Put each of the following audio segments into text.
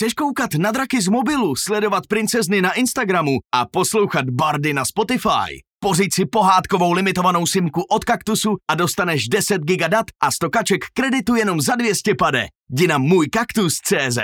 Chceš koukat na draky z mobilu, sledovat princezny na Instagramu a poslouchat bardy na Spotify? Pořiď si pohádkovou limitovanou simku od Kaktusu a dostaneš 10 giga dat a 100 kaček kreditu jenom za 200 pade. Jdi na můj kaktus.cz.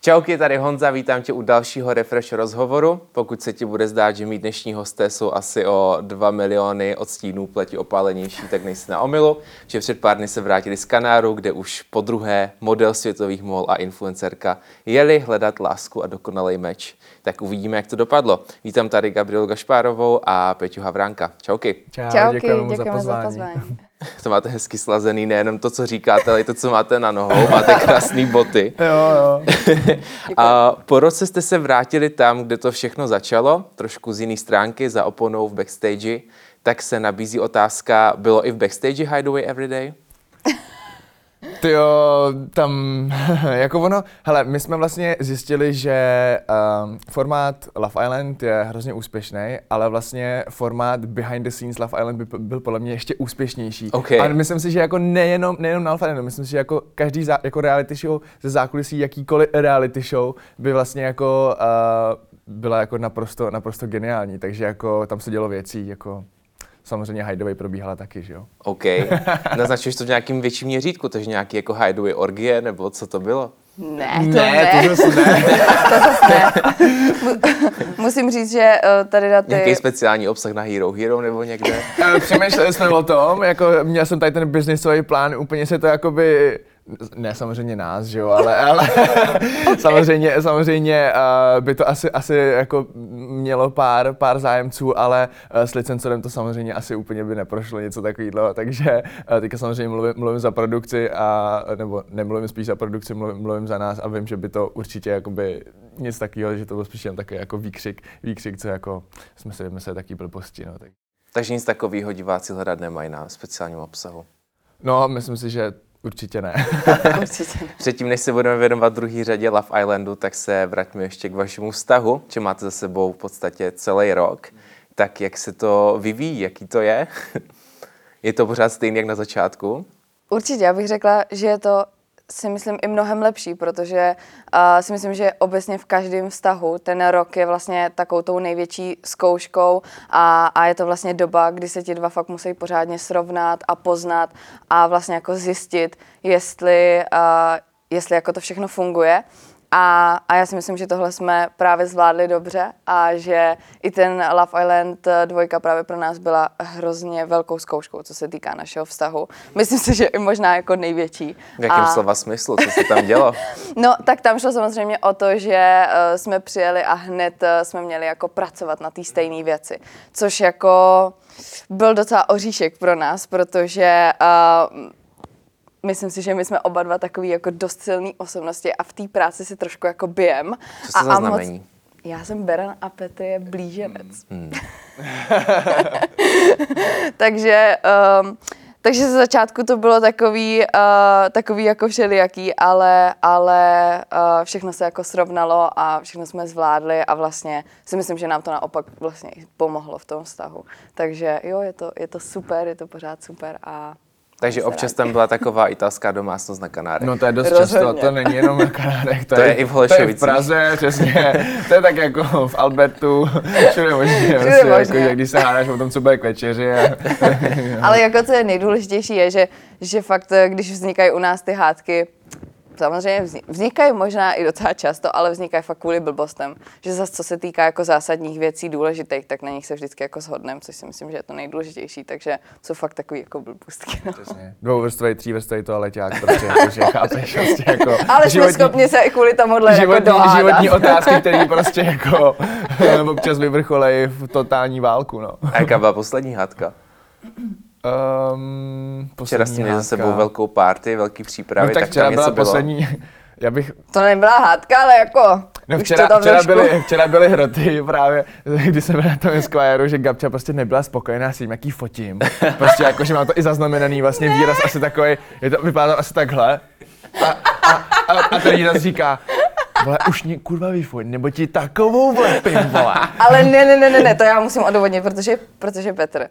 Čauky, tady Honza, vítám tě u dalšího Refresh rozhovoru. Pokud se ti bude zdát, že mý dnešní hosté jsou asi o 2 miliony odstínů pleti opálenější, tak nejsi na omilu, že před pár dny se vrátili z Kanáru, kde už po druhé model světových mol a influencerka jeli hledat lásku a dokonalý meč. Tak uvidíme, jak to dopadlo. Vítám tady Gabrielu Gašpárovou a Peťu Havránka. Čauky. Čau, Čauky, děkujeme, děkujeme za pozvání. za pozvání. To máte hezky slazený, nejenom to, co říkáte, ale i to, co máte na nohou. Máte krásné boty. Jo, jo. A po roce jste se vrátili tam, kde to všechno začalo, trošku z jiné stránky, za oponou v backstage, tak se nabízí otázka, bylo i v backstage Hideaway Everyday? Ty jo, tam, jako ono, hele, my jsme vlastně zjistili, že um, formát Love Island je hrozně úspěšný, ale vlastně formát Behind the Scenes Love Island by byl podle mě ještě úspěšnější. OK. A myslím si, že jako nejenom, nejenom na Love Islandu, myslím si, že jako každý zá, jako reality show ze zákulisí, jakýkoliv reality show by vlastně jako uh, byla jako naprosto, naprosto geniální, takže jako tam se dělo věcí, jako samozřejmě Hideaway probíhala taky, že jo. OK. Naznačuješ to v nějakým větším měřítku, takže nějaký jako Hideaway orgie, nebo co to bylo? Ne, to ne. to zase ne. to zase ne. Mu- Musím říct, že eh, tady na ty... Nějaký speciální obsah na Hero Hero nebo někde? Eh, Přemýšleli jsme o tom, jako měl jsem tady ten biznisový plán, úplně se to jakoby ne samozřejmě nás, že jo, ale, ale samozřejmě, samozřejmě uh, by to asi, asi jako mělo pár, pár zájemců, ale uh, s licencorem to samozřejmě asi úplně by neprošlo něco takového, takže uh, teďka samozřejmě mluvím, mluvím za produkci, a, nebo nemluvím spíš za produkci, mluvím, mluvím za nás a vím, že by to určitě jakoby nic takového, že to byl spíš jen takový jako výkřik, výkřik, co jako jsme si vymysleli taký blbosti, no, tak. Takže nic takového diváci hledat nemají na speciálním obsahu. No, myslím si, že určitě ne. Určitě ne. Předtím, než se budeme věnovat druhé řadě Love Islandu, tak se vraťme ještě k vašemu vztahu, že máte za sebou v podstatě celý rok. Tak jak se to vyvíjí, jaký to je? Je to pořád stejný jak na začátku? Určitě, já bych řekla, že je to si myslím i mnohem lepší, protože uh, si myslím, že obecně v každém vztahu ten rok je vlastně takovou tou největší zkouškou a, a je to vlastně doba, kdy se ti dva fakt musí pořádně srovnat a poznat a vlastně jako zjistit, jestli, uh, jestli jako to všechno funguje. A, a já si myslím, že tohle jsme právě zvládli dobře a že i ten Love Island eh, dvojka právě pro nás byla hrozně velkou zkouškou, co se týká našeho vztahu. Myslím si, že i možná jako největší. V jakém a, slova smyslu? Co se tam dělo? No, tak tam šlo samozřejmě o to, že uh, jsme přijeli a hned uh, jsme měli jako pracovat na té stejné věci, což jako byl docela oříšek pro nás, protože uh, myslím si, že my jsme oba dva takový jako dost silný osobnosti a v té práci si trošku jako bijem. Co to a, za a znamení? Já jsem Beran a Petr je blíženec. Hmm. takže, um, takže ze začátku to bylo takový, uh, takový jako všelijaký, ale, ale uh, všechno se jako srovnalo a všechno jsme zvládli a vlastně si myslím, že nám to naopak vlastně pomohlo v tom vztahu. Takže jo, je to, je to super, je to pořád super a Takže občas tam byla taková italská domácnost na Kanárech. No to je dost Rozhodně. často, to není jenom na Kanárech, to, To je i v To je v Holešovicích. Praze, přesně, to je tak jako v Albertu, všude možně, prostě, možně. jako, že když se hádáš o tom, co bude k večeři. A, Ale jako co je nejdůležitější je, že, že fakt, eh, když vznikají u nás ty hádky, samozřejmě vzni- vznikají možná i docela často, ale vznikají fakt kvůli blbostem. Že zase co se týká jako zásadních věcí důležitých, tak na nich se vždycky jako shodneme, což si myslím, že je to nejdůležitější. Takže jsou fakt takový jako blbostky. No. dvouvrstvej, třívrstvej toaleťák, prostě, jakože chápeš, prostě jako Ale jsme schopni se i kvůli tomuhle jako životní, dohádat. životní otázky, které prostě jako občas vyvrcholejí v totální válku, no. A jaká byla poslední hádka? Um, Včera jste měli za sebou velkou party, velký přípravy, no, tak tak včera tam byla něco bylo. poslední, já bych, To nebyla hádka, ale jako No včera, to včera, byly, včera byly hroty právě, když jsem byl na tom Esquireu, že Gabča prostě nebyla spokojená s tím, jaký fotím. Prostě jako, že mám to i zaznamenaný vlastně výraz asi takový, je to, vypadá to asi takhle. A, a, a, a ten výraz říká, vole, už mě kurva vyfoť, nebo ti takovou vlepím, vole. Ale ne, ne, ne, ne, ne, to já musím odůvodnit, protože, protože Petr,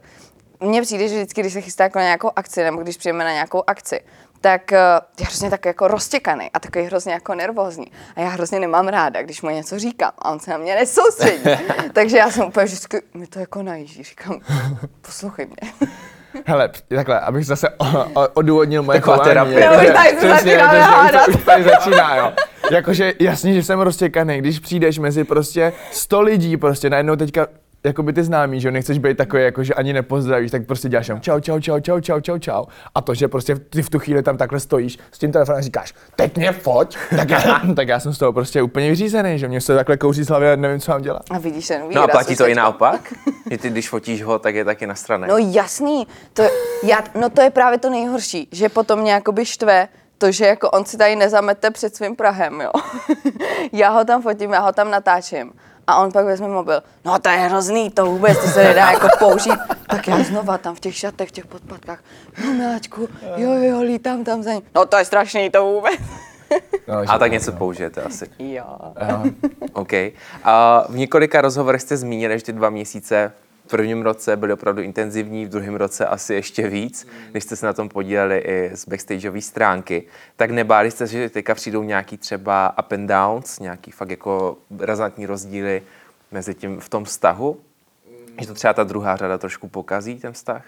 mně přijde, že vždycky, když se chystá jako na nějakou akci, nebo když přijeme na nějakou akci, tak uh, je hrozně tak jako roztěkaný a takový hrozně jako nervózní. A já hrozně nemám ráda, když mu něco říkám a on se na mě nesoustředí. Takže já jsem úplně vždycky, mi to jako najíždí, říkám, poslouchej mě. Hele, takhle, abych zase o, o, odůvodnil moje Taková chování. terapie. Jo, tady se začínáme hádat. Už tady začíná, jo. Jakože jasně, že jsem roztěkaný, když přijdeš mezi prostě 100 lidí, prostě najednou teďka jakoby ty známý, že nechceš být takový, jako že ani nepozdravíš, tak prostě děláš jenom čau, čau, čau, čau, čau, čau, čau. A to, že prostě ty v tu chvíli tam takhle stojíš s tím telefonem a říkáš, teď mě foť, tak já, tak já jsem z toho prostě úplně vyřízený, že mě se takhle kouří z hlavy a nevím, co mám dělat. A vidíš ten výraz. No a platí to i naopak? Že ty, když fotíš ho, tak je taky na straně. No jasný, to, já, no to je právě to nejhorší, že potom mě jakoby štve to, že jako on si tady nezamete před svým Prahem, jo. já ho tam fotím, já ho tam natáčím. A on pak vezme mobil. No to je hrozný, to vůbec, to se nedá jako použít. Tak já znova tam v těch šatech, v těch podpatkách. No miláčku, jo, jo, jo, lítám tam za ním. No to je strašný, to vůbec. No, A tak něco použijete asi. Jo. OK. A v několika rozhovorech jste zmínili, že ty dva měsíce v prvním roce byly opravdu intenzivní, v druhém roce asi ještě víc, když jste se na tom podíleli i z backstageové stránky. Tak nebáli jste, že teďka přijdou nějaký třeba up and downs, nějaký fakt jako razantní rozdíly mezi tím v tom vztahu? Že to třeba ta druhá řada trošku pokazí, ten vztah?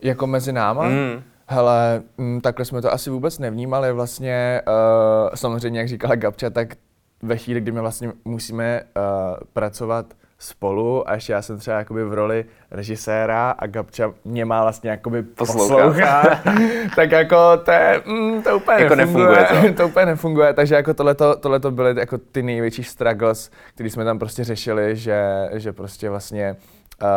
Jako mezi náma? Mm. Hele, mm, takhle jsme to asi vůbec nevnímali. Vlastně, uh, samozřejmě, jak říkala Gabča, tak ve chvíli, kdy my vlastně musíme uh, pracovat spolu a ještě já jsem třeba jakoby v roli režiséra a Gabča mě má vlastně jakoby Poslouchat. poslouchat, tak jako to, je, mm, to úplně Jako nefunguje. nefunguje to. to úplně nefunguje, takže jako tohleto, tohleto byly jako ty největší struggles, který jsme tam prostě řešili, že, že prostě vlastně uh,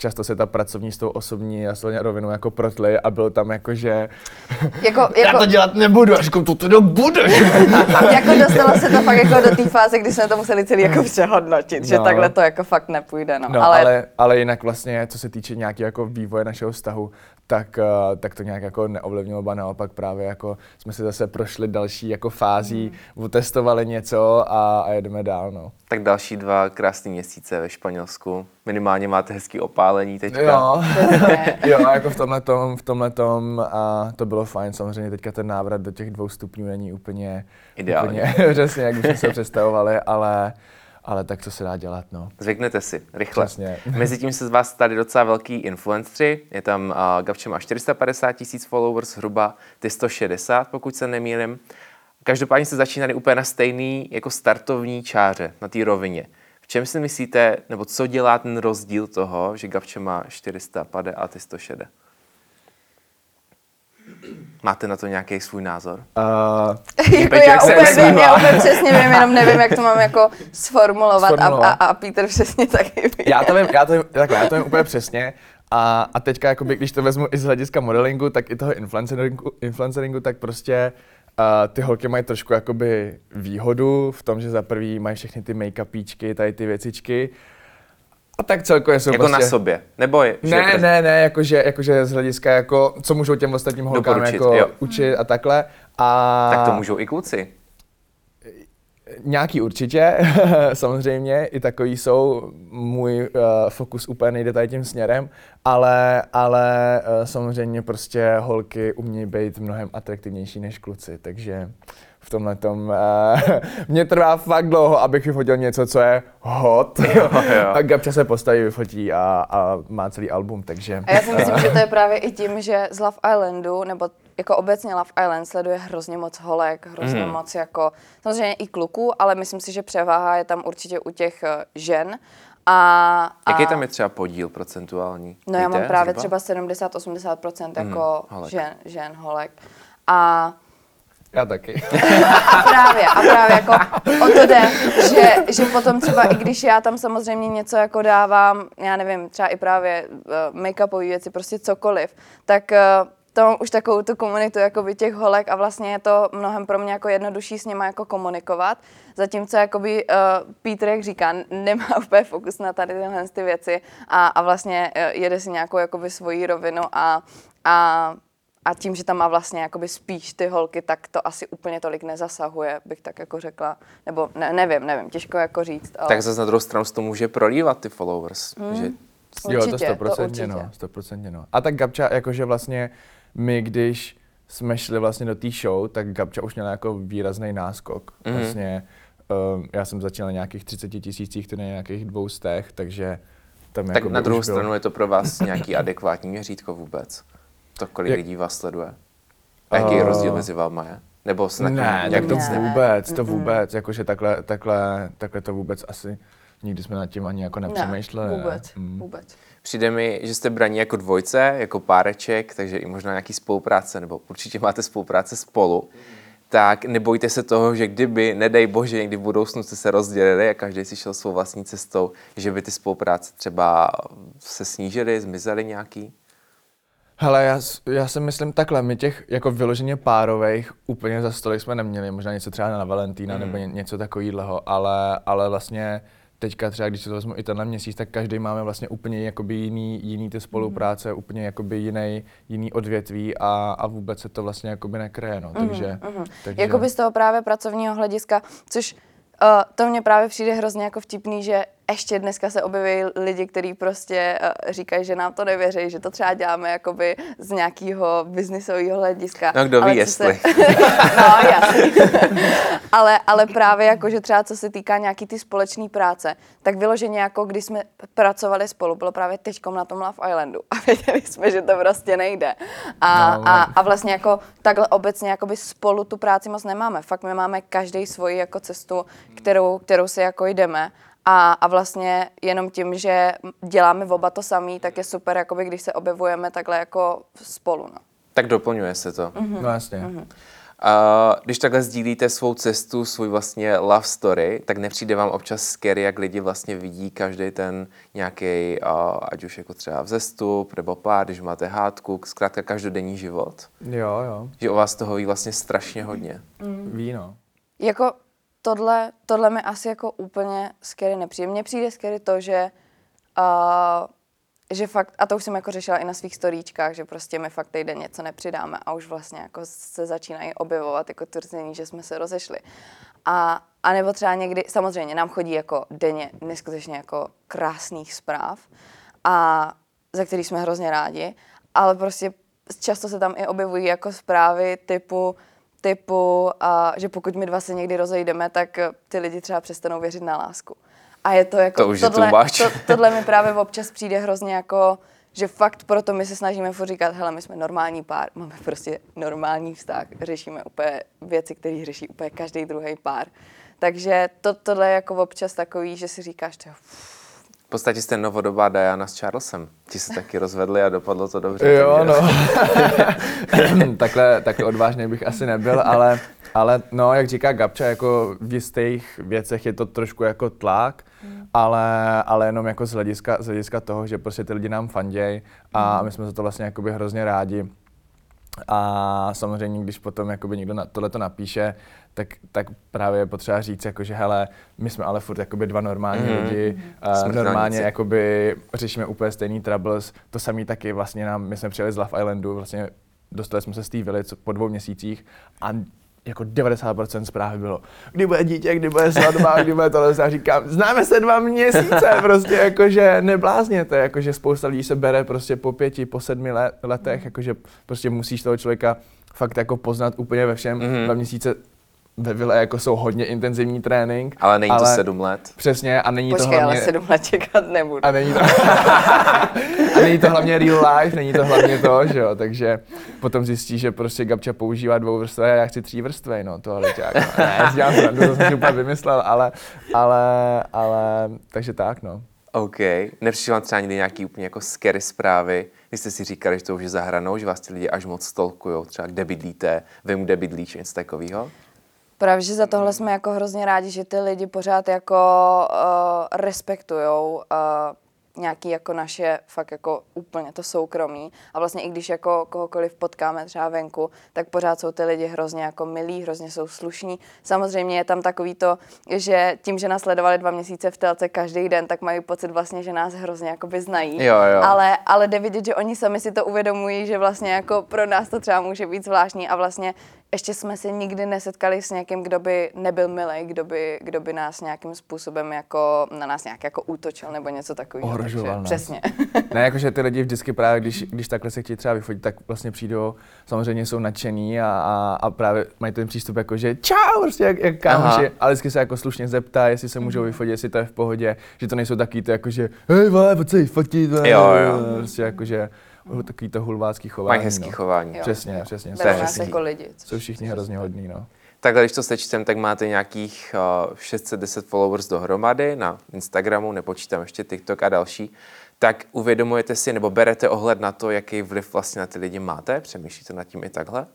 často se ta pracovní s tou osobní a s rovinou jako protly a byl tam jako, že Jako, já jako, to dělat nebudu. A říkám, to teda budeš. jako dostalo se to fakt jako do té fáze, kdy jsme to museli celý jako přehodnotit, že No. takhle to jako fakt nepůjde, no. No, ale, ale, ale jinak vlastně, co se týče nějakého jako vývoje našeho vztahu, tak, uh, tak to nějak jako neovlivnilo, ba naopak právě jako jsme si zase prošli další jako fází, Hmm. otestovali něco a, a jedeme dál, no. Tak další dva krásné měsíce ve Španělsku. Minimálně máte hezký opálení teďka. Jo, jo, jako v tomhle v tomhletom a to bylo fajn, samozřejmě teďka ten návrat do těch dvou stupňů není úplně, Ideální. úplně přesně, jak jsme se představovali, ale, ale tak co se dá dělat, no. Zvyknete si, rychle. Přesně. Mezitím se z vás stali docela velký influenceri. Je tam uh, Gabče má 450 tisíc followers, zhruba ty 160, pokud se nemýlim. Každopádně se začínali úplně na stejný jako startovní čáře, na té rovině. Čem si myslíte, nebo co dělá ten rozdíl toho, že Gabče má 450 a ty 160? Máte na to nějaký svůj názor? Uh, jako já jak se úplně, vím, já úplně přesně vím, jenom nevím, jak to mám jako sformulovat, Sformulovat. A, a, a Peter přesně taky ví. já to vím, já to vím, takhle, já to vím úplně přesně. A, a teďka, jakoby, když to vezmu i z hlediska modelingu, tak i toho influenceringu, influenceringu tak prostě uh, ty holky mají trošku jakoby výhodu v tom, že za prvý mají všechny ty make-upíčky, tady ty věcičky. A tak celkově jsou Jako prostě... na sobě? Nebo je, Ne, prostě- ne, ne, jakože, jakože z hlediska, jako, co můžou těm ostatním holkám Doporučit, jako jo. učit a takhle. A Tak to můžou i kluci. Nějaký určitě, samozřejmě, i takový jsou. Můj uh, fokus úplně nejde tady tím směrem, ale, ale uh, samozřejmě prostě holky umějí být mnohem atraktivnější než kluci, takže v tomhle tom uh, mě trvá fakt dlouho, abych vyfotil něco, co je hot. jo. a Gabča se postaví, vyfotí a, a má celý album, takže... A já si myslím, že to je právě i tím, že z Love Islandu, nebo jako obecně Love Island sleduje hrozně moc holek, hrozně Mhm. moc jako, samozřejmě i kluků, ale myslím si, že převáha je tam určitě u těch eh, žen. A, a Jaký tam je třeba podíl procentuální? No já mám Víte právě zhruba? třeba 70-80% jako holek. žen, žen, holek. A Já taky. A právě, a právě jako o to jde, že, že potom třeba i když já tam samozřejmě něco jako dávám, já nevím, třeba i právě uh, make-upové věci, prostě cokoliv, tak uh, to mám už takovou tu komunitu jakoby těch holek a vlastně je to mnohem pro mě jako jednodušší s nima jako komunikovat. Zatímco jakoby uh, Peter, jak říká, nemá úplně fokus na tady tyhle ty věci a, a vlastně uh, jede si nějakou jakoby svoji rovinu a, a a tím, že tam má vlastně jakoby spíš ty holky, tak to asi úplně tolik nezasahuje, bych tak jako řekla. Nebo ne, nevím, nevím, těžko jako říct. Ale... Tak zase na druhou stranu to může prolívat ty followers. Hmm. Že Jo, to Určitě, to stoprocentně, určitě. no, stoprocentně, no. A tak Gabča, jakože vlastně my, když jsme šli vlastně do té show, tak Gabča už měla jako výrazný náskok. Mhm. Mm-hmm. Vlastně um, já jsem začal na nějakých 30 tisících, ty na nějakých dvou stech, takže tam Tak jako na druhou bylo- stranu je to pro vás nějaký adekvátní měřítko vůbec? To, kolik Jak- lidí vás sleduje? A jaký Eh, rozdíl mezi váma je? Nebo se nad tím Ne, nějak tak to ne- vůbec, to vůbec, jakože takhle, takhle, takhle to vůbec asi nikdy jsme nad tím ani jako nepřemýšleli. Ne, ne. vůbec, Mm. vůbec. Přijde mi, že jste braní jako dvojce, jako páreček, takže i možná nějaký spolupráce, nebo určitě máte spolupráce spolu. Tak nebojte se toho, že kdyby, nedej bože, někdy v budoucnu jste se rozdělili a každý si šel svou vlastní cestou, že by ty spolupráce třeba se snížily, zmizely nějaký? Hele, já, já si myslím takhle, my těch jako vyloženě párových úplně za stolik jsme neměli, možná něco třeba na Valentína Mhm. nebo ně, něco takového, ale, ale vlastně teďka třeba, když si to vezmu i tenhle měsíc, tak každý máme vlastně úplně jakoby jiný, jiný ty spolupráce, Mhm. úplně jakoby jiný, jiný odvětví a, a vůbec se to vlastně jakoby nekreje, no, takže, takže Jakoby z toho právě pracovního hlediska, což uh, to mně právě přijde hrozně jako vtipný, že ještě dneska se objeví lidi, kteří prostě uh, říkají, že nám to nevěří, že to třeba děláme jakoby z nějakého biznisového hlediska. No, kdo ví, Ale co jestli. Se... no, jasný. ale, ale právě jako, že třeba co se týká nějaký ty společné práce, tak vyloženě jako když jsme pracovali spolu, bylo právě teďkom na tom Love Islandu a věděli jsme, že to prostě nejde. A, No, a, no. a vlastně jako takhle obecně jakoby spolu tu práci moc nemáme. Fakt my máme každý svoji jako cestu, kterou, kterou si jako jdeme. A, a vlastně jenom tím, že děláme oba to samý, tak je super, jakoby, když se objevujeme takhle jako spolu. No. Tak doplňuje se to. no jasně. A když takhle sdílíte svou cestu, svůj vlastně love story, tak nepřijde vám občas scary, jak lidi vlastně vidí každý ten nějaký, ať už jako třeba vzestup nebo pár, když máte hádku, zkrátka každodenní život. Jo, jo, Že o vás toho ví vlastně strašně hodně. víno. Jako tohle, tohle mi asi jako úplně scary nepřijde. Mně přijde scary to, že, uh, že fakt, a to už jsem jako řešila i na svých storíčkách, že prostě my fakt týden něco nepřidáme a už vlastně jako se začínají objevovat jako tvrzení, že jsme se rozešli. A, a nebo třeba někdy, samozřejmě nám chodí jako denně neskutečně jako krásných zpráv, a za který jsme hrozně rádi, ale prostě často se tam i objevují jako zprávy typu, typu, a, že pokud my dva se někdy rozejdeme, tak ty lidi třeba přestanou věřit na lásku. A je to jako, To už je tohle, much. to, tohle mi právě občas přijde hrozně jako, že fakt proto my se snažíme furt říkat, hele, my jsme normální pár, máme prostě normální vztah, řešíme úplně věci, které řeší úplně každý druhý pár. Takže to, tohle je jako občas takový, že si říkáš, V podstatě jste novodobá Diana s Charlesem. Ti se taky rozvedli a dopadlo to dobře. Jo, takže- no. takhle, takhle odvážný bych asi nebyl, ale, ale no, jak říká Gabča, jako v jistých věcech je to trošku jako tlak, ale, ale jenom jako z hlediska, z hlediska toho, že prostě ty lidi nám fanděj a my jsme za to vlastně jakoby hrozně rádi. A samozřejmě, když potom jakoby někdo na, tohle to napíše, tak, tak právě je potřeba říct, jako, že hele, my jsme ale furt jakoby dva normální Mhm. mm. lidi, uh, Smrtelníci. normálně jakoby řešíme úplně stejný troubles, to samý taky vlastně nám, my jsme přijeli z Love Islandu, vlastně dostali jsme se z té vily co- po dvou měsících a jako 90% zprávy bylo, kdy bude dítě, kdy bude svatba, kdy bude tohle. Já říkám, známe se dva měsíce, prostě jakože neblázněte, jakože spousta lidí se bere prostě po pěti, po sedmi let, letech, jakože prostě musíš toho člověka fakt jako poznat úplně ve všem. Mhm. Dva měsíce ve vile jako jsou hodně intenzivní trénink. Ale není to sedm let. Přesně a není to Počkej, hlavně... ale sedm let čekat nebudu. A není to, a není to hlavně real life, není to hlavně to, že jo, takže potom zjistí, že prostě Gabča používá dvou vrstvé a já chci tří vrstvé, no, to ale těk, no. Ne, dělám srandu, to jsem si úplně vymyslel, ale, ale, ale, takže tak, no. OK. Nepřišel vám třeba někdy nějaký úplně jako scary zprávy, když jste si říkali, že to už je za hranou, že vás ty lidi až moc stolkujou, třeba kde bydlíte, vím, kde bydlíš, něco takového? Právě, že za tohle jsme jako hrozně rádi, že ty lidi pořád jako uh, respektujou uh, nějaký jako naše fakt jako úplně to soukromí. A vlastně i když jako kohokoliv potkáme třeba venku, tak pořád jsou ty lidi hrozně jako milí, hrozně jsou slušní. Samozřejmě je tam takový to, že tím, že nás sledovali dva měsíce v telce každý den, tak mají pocit vlastně, že nás hrozně jakoby znají. Jo, jo. Ale, ale jde vidět, že oni sami si to uvědomují, že vlastně jako pro nás to třeba může být zvláštní a vlastně ještě jsme se nikdy nesetkali s někým, kdo by nebyl milý, kdo by, kdo by nás nějakým způsobem jako, na nás nějak jako útočil nebo něco takového. Ohrožoval nás. Přesně. Ne, jakože ty lidi vždycky právě, když, když takhle se chtějí třeba vyfotit, tak vlastně přijdou, samozřejmě jsou nadšený a, a, a právě mají ten přístup jako, že čau, prostě jak, jak kámoši, ale vždycky se jako slušně zeptá, jestli se můžou vyfotit, jestli to je v pohodě, že to nejsou taky to jako, že hej, vole, pojď se vyfotit, vole, Jo, jo. prostě jako, že takový to hulvácký chování. Mají hezký no. chování. Jo. Přesně, přesně. Berou nás jako lidi. což Jsou všichni hrozně hodní, no. Takhle, když to sečtem, tak máte nějakých uh, 610 followers dohromady na Instagramu, nepočítám ještě TikTok a další. Tak uvědomujete si nebo berete ohled na to, jaký vliv vlastně na ty lidi máte? Přemýšlíte nad tím i takhle?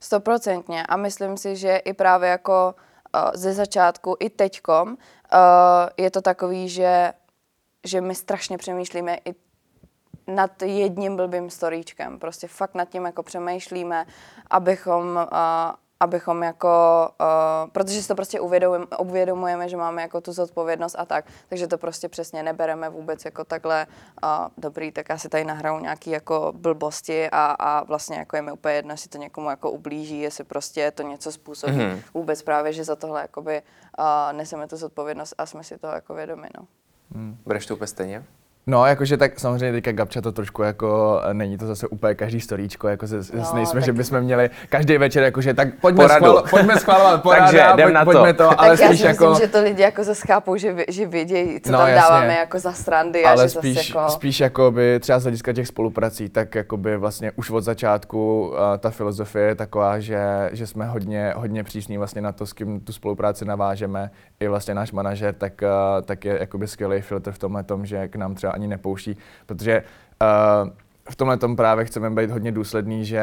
Stoprocentně a myslím si, že i právě jako uh, ze začátku, i teďkom, uh, je to takový, že, že my strašně přemýšlíme i nad jedním blbým storíčkem. Prostě fakt nad tím jako přemýšlíme, abychom, uh, abychom jako, uh, protože si to prostě uvědomujeme, uvědomujeme, že máme jako tu zodpovědnost a tak, takže to prostě přesně nebereme vůbec jako takhle, uh, dobrý, tak já si tady nahraju nějaký jako blbosti a, a vlastně jako je mi úplně jedno, jestli to někomu jako ublíží, jestli prostě to něco způsobí. Mhm. Mm-hmm. Vůbec právě, že za tohle jakoby uh, neseme tu zodpovědnost a jsme si toho jako vědomi, no. Budeš to úplně stejně? No, jakože tak samozřejmě teďka Gabča to trošku jako, eh, není to zase úplně každý storíčko, jako se, no, nejsme, tak- že bychom měli každý večer jakože tak pojďme, Poradu. schval, pojďme schvalovat porada, Takže jdem pojď, na to. pojďme to, ale tak já spíš si jako... myslím, že to lidi jako zase chápou, že, že vědějí, co No, tam jasně. dáváme jako za srandy a ale že spíš, zase jako... spíš jakoby třeba z hlediska těch spoluprací, tak jakoby vlastně už od začátku uh, ta filozofie je taková, že, že jsme hodně, hodně přísní vlastně na to, s kým tu spolupráci navážeme. I vlastně náš manažer, tak, uh, tak je jakoby skvělý filtr v tomhle tom, že k nám třeba ani nepouští, protože uh, v tomhle tom právě chceme být hodně důsledný, že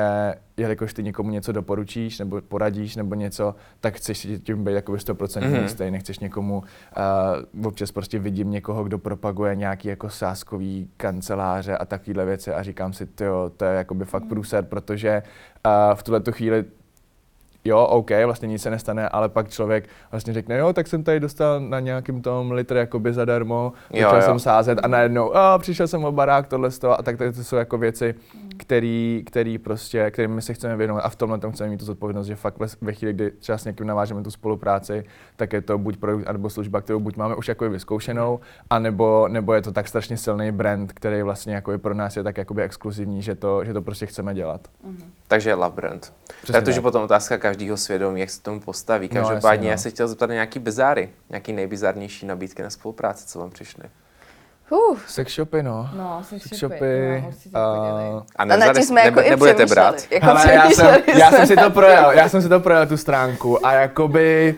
jelikož ty někomu něco doporučíš nebo poradíš nebo něco, tak chceš si tím být jakoby 100% mm-hmm. jistý, nechceš někomu, uh, občas prostě vidím někoho, kdo propaguje nějaký jako sáskový kanceláře a takovéhle věci a říkám si, tyjo, to je jakoby fakt průser, protože uh, v tuhle tu chvíli jo, OK, vlastně nic se nestane, ale pak člověk vlastně řekne, jo, tak jsem tady dostal na nějakým tom litr jakoby zadarmo, Jo, začal jo. jsem sázet a najednou, a přišel jsem o barák, tohle z toho, a tak tady to jsou jako věci, který, který prostě, kterými my se chceme věnovat a v tomhle tom chceme mít tu zodpovědnost, že fakt ve, chvíli, kdy třeba s někým navážeme tu spolupráci, tak je to buď produkt nebo služba, kterou buď máme už jako vyzkoušenou, anebo, nebo je to tak strašně silný brand, který vlastně jako pro nás je tak jakoby exkluzivní, že to, že to prostě chceme dělat. Takže love brand. Přesně to je tak. potom otázka každého svědomí, jak se k tomu postaví. No, Každopádně jasně, já no. se chtěl zeptat na nějaký bizáry, nějaký nejbizarnější nabídky na spolupráci, co vám přišly. Uh, Sex shopy, no. No, sex Sex shopy, shopy, no, určitě a- tím jsme jako nebe- i nebudete brát? Jako Hele, já jsem, já jsem si to projel, já jsem si to projel tu stránku a jakoby...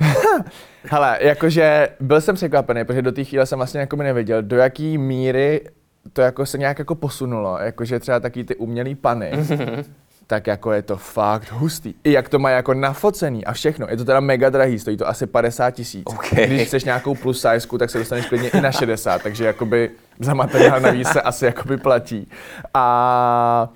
Hele, jakože byl jsem překvapený, protože do té chvíle jsem vlastně jakoby nevěděl, do jaký míry to jako se nějak jako posunulo, jakože třeba taky ty umělý pany, tak jako je to fakt hustý. I jak to má jako nafocený a všechno. Je to teda mega drahý, stojí to asi 50 tisíc. OK. Když chceš nějakou plus size, tak se dostaneš klidně i na 60, takže jakoby za materiál navíc se asi jakoby platí. A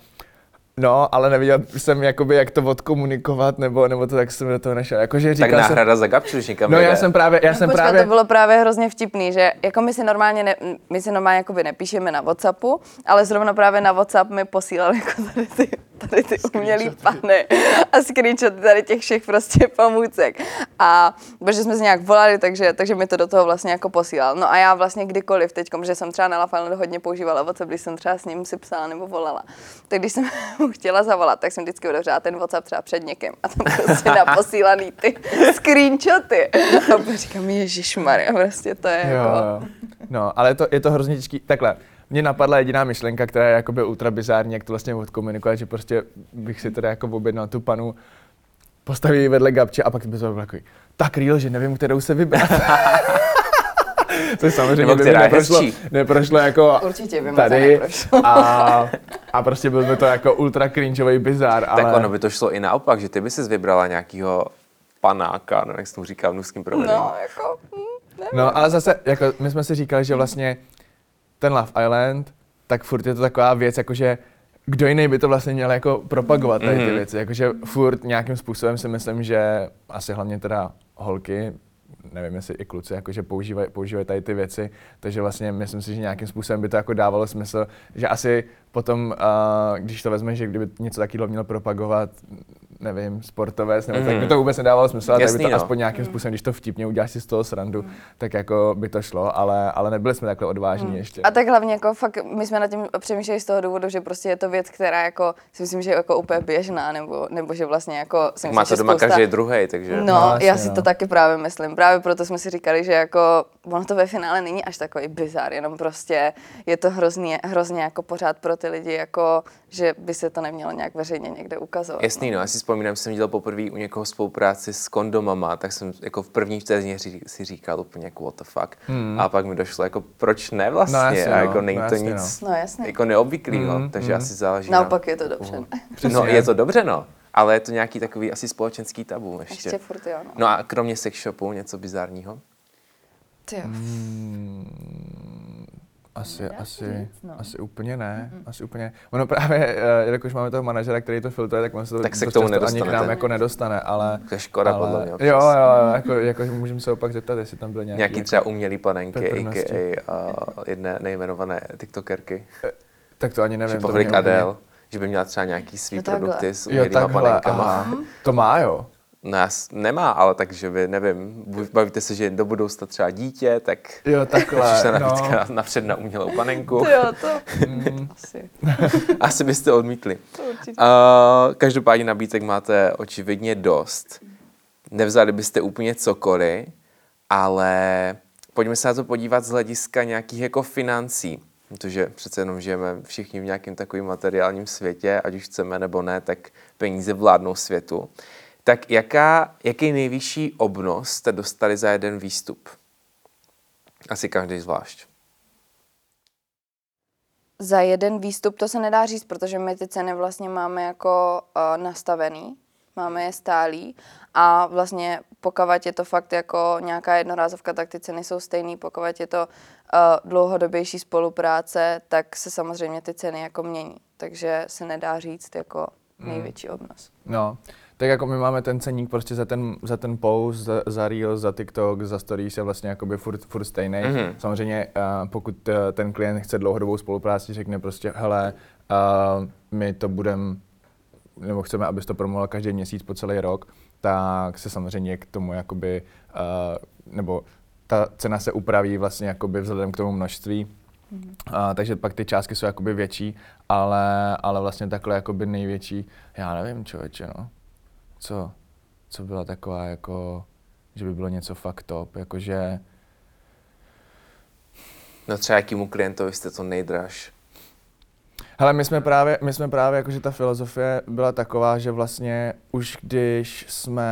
No, ale nevěděl jsem, jakoby, jak to odkomunikovat, nebo, nebo to, tak jsem do toho nešel. Jakože Tak říkal jsem, náhrada za gapču, když někam no jede. já jsem právě, já No, jsem počkat, právě, to bylo právě hrozně vtipný, že jako my si normálně, ne, my si normálně jakoby nepíšeme na Whatsappu, ale zrovna právě na Whatsapp mi posílali jako tady ty, tady ty umělý pany a screenshoty tady těch všech prostě pomůcek. A protože jsme se nějak volali, takže, takže mi to do toho vlastně jako posílal. No a já vlastně kdykoliv teď, že jsem třeba na La Final hodně používala WhatsApp, když jsem třeba s ním si psala nebo volala, tak když jsem mu chtěla zavolat, tak jsem vždycky otevřela ten WhatsApp třeba před někým a tam prostě naposílaný ty screenshoty. A říkám, ježišmarja, prostě to je jo, jako... jo. No, ale to, je to hrozně těžký. Takhle, mně napadla jediná myšlenka, která je jakoby ultra bizární, jak to vlastně odkomunikovat, že prostě bych si teda jako objednal tu panu, postaví ji vedle Gabče a pak by to bylo takový, tak real, že nevím, kterou se vybrat. Což samozřejmě Nebo by je neprošlo, hezčí. neprošlo jako Určitě by tady neprošlo. a, a prostě byl by to jako ultra cringeový bizár, ale... Tak ono by to šlo i naopak, že ty by si vybrala nějakého panáka, no, jak se tomu říká v nuským provedení. No, jako... hm, No, ale zase, jako my jsme si říkali, že vlastně ten Love Island, tak furt je to taková věc, jakože kdo jiný by to vlastně měl jako propagovat tady ty Mhm. věci. Jakože furt nějakým způsobem si myslím, že asi hlavně teda holky, nevím jestli i kluci, jakože používají, používají tady ty věci, takže vlastně myslím si, že nějakým způsobem by to jako dávalo smysl, že asi potom, uh, když to vezme, že kdyby něco takového měl propagovat nevím, sportovec, nebo mm. tak by to vůbec nedávalo smysl, ale Jasný, by to no. aspoň nějakým způsobem, když to vtipně uděláš si z toho srandu, tak jako by to šlo, ale, ale nebyli jsme takhle odvážní ještě. A tak hlavně jako fakt, my jsme nad tím přemýšleli z toho důvodu, že prostě je to věc, která jako si myslím, že je jako úplně běžná, nebo, nebo že vlastně jako si Tak myslím, má to doma spousta... každý druhý, takže... No, No, no já si no. to taky právě myslím. Právě proto jsme si říkali, že jako ono to ve finále není až takový bizar, jenom prostě je to hrozně, hrozně jako pořád pro ty lidi, jako že by se to nemělo nějak veřejně někde ukazovat. Jasný, no, já si vzpomínám, že jsem dělal poprvé u někoho spolupráci s kondomama, tak jsem jako v první vteřině si říkal úplně jako what the fuck. A pak mi došlo, jako proč ne vlastně, Hmm. No, jasně, a no, jako není no, to jasně, nic No jasně. jako neobvyklého, Mm, takže asi záleží Naopak na... je to dobře. No, Přesně. je to dobře, no, ale je to nějaký takový asi společenský tabu ještě. Ještě furt jo, no. No a kromě sex shopu něco bizarního? Ty jo. Asi, asi, asi úplně ne, asi úplně. Ono právě, eh, jelikož máme toho manažera, který to filtruje, tak on se to Tak se dost k tomu ani k nám jako nedostane, ale... To je škoda, ale, podle mě, Jo, občas. jo, jo, jako, jako můžeme se opak zeptat, jestli tam byly nějaký, Nějaký jako, třeba umělý panenky, a.k.a. jedné nejmenované tiktokerky. Tak to ani nevím. Že to že by měla třeba nějaký svý takhle. produkty s Jo, umělýma panenkama. aha. To má, jo. No já s- nemá, ale takže vy, nevím, bavíte se, že do budoucna třeba dítě, tak Jo, takhle, přišla no. nabídka napřed na umělou panenku. Ty jo, to Mm. asi. Asi byste odmítli. To určitě. Uh, každopádně nabídek máte očividně dost. Nevzali byste úplně cokoliv, ale pojďme se na to podívat z hlediska nějakých jako financí. Protože přece jenom žijeme všichni v nějakém takovém materiálním světě, ať už chceme nebo ne, tak peníze vládnou světu. Tak jaká, jaký nejvyšší obnos jste dostali za jeden výstup? Asi každý zvlášť. Za jeden výstup to se nedá říct, protože my ty ceny vlastně máme jako uh, nastavený, máme je stálý a vlastně pokud je to fakt jako nějaká jednorázovka, tak ty ceny jsou stejný, pokud je to uh, dlouhodobější spolupráce, tak se samozřejmě ty ceny jako mění, takže se nedá říct jako největší obnos. No, tak jako my máme ten ceník prostě za ten, za ten post, za, za Reel, za TikTok, za Stories je vlastně jakoby furt, furt stejný. Mhm. Mm-hmm. Samozřejmě uh, pokud uh, ten klient chce dlouhodobou spolupráci, řekne prostě, hele, uh, my to budeme, nebo chceme, abys to promoval každý měsíc po celý rok, tak se samozřejmě k tomu jakoby, uh, nebo ta cena se upraví vlastně jakoby vzhledem k tomu množství, a, takže pak ty částky jsou jakoby větší, ale, ale vlastně takhle jakoby největší, já nevím člověče, no. Co, co byla taková jako, že by bylo něco fakt top, jakože, No třeba jakýmu klientovi jste to nejdraž? Hele, my jsme právě, my jsme právě, jakože ta filozofie byla taková, že vlastně už když jsme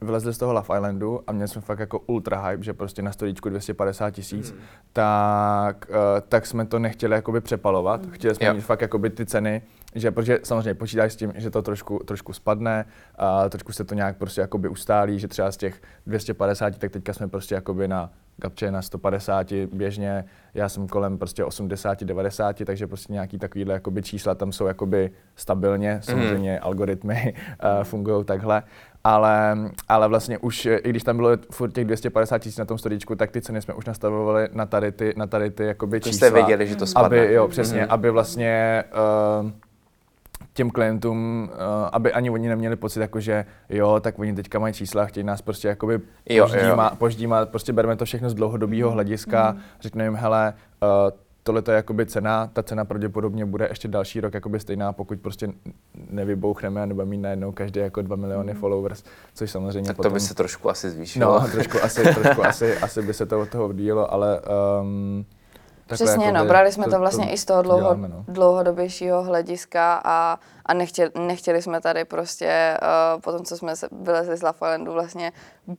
vylezli z toho Love Islandu a měli jsme fakt jako ultra hype, že prostě na stolíčku 250 tisíc, Hmm. tak, uh, tak jsme to nechtěli jakoby přepalovat. Chtěli jsme Jo. mít fakt jakoby ty ceny, že protože samozřejmě počítáš s tím, že to trošku, trošku spadne, a trošku se to nějak prostě jakoby ustálí, že třeba z těch 250, tak teďka jsme prostě jakoby na Gabče je na 150 běžně, já jsem kolem prostě 80, 90, takže prostě nějaký takovýhle jakoby čísla tam jsou jakoby stabilně, samozřejmě algoritmy uh, fungují takhle, ale, ale vlastně už, eh, i když tam bylo furt těch 250 tisíc na tom storíčku, tak ty ceny jsme už nastavovali na tady ty, na tady ty jakoby čísla. jste věděli, že to spadne. Aby, jo, přesně, aby vlastně uh, těm klientům, uh, aby ani oni neměli pocit, jako že jo, tak oni teďka mají čísla, chtějí nás prostě jakoby Jo, poždíma, prostě bereme to všechno z dlouhodobého hlediska, mm. řekneme jim, hele, uh, tohle to je jakoby cena, ta cena pravděpodobně bude ještě další rok jakoby stejná, pokud prostě nevybouchneme a nebudeme mít najednou každý jako 2 miliony followers, což samozřejmě Tak to potom... by se trošku asi zvýšilo. No, trošku asi, trošku asi, asi by se to od toho odvíjelo, ale um, takhle Přesně, jakoby no, brali jsme to, vlastně i z toho dlouho, děláme, no. dlouhodobějšího hlediska a, a nechtěli, nechtěli jsme tady prostě uh, po tom, co jsme se vylezli z Lafalendu, vlastně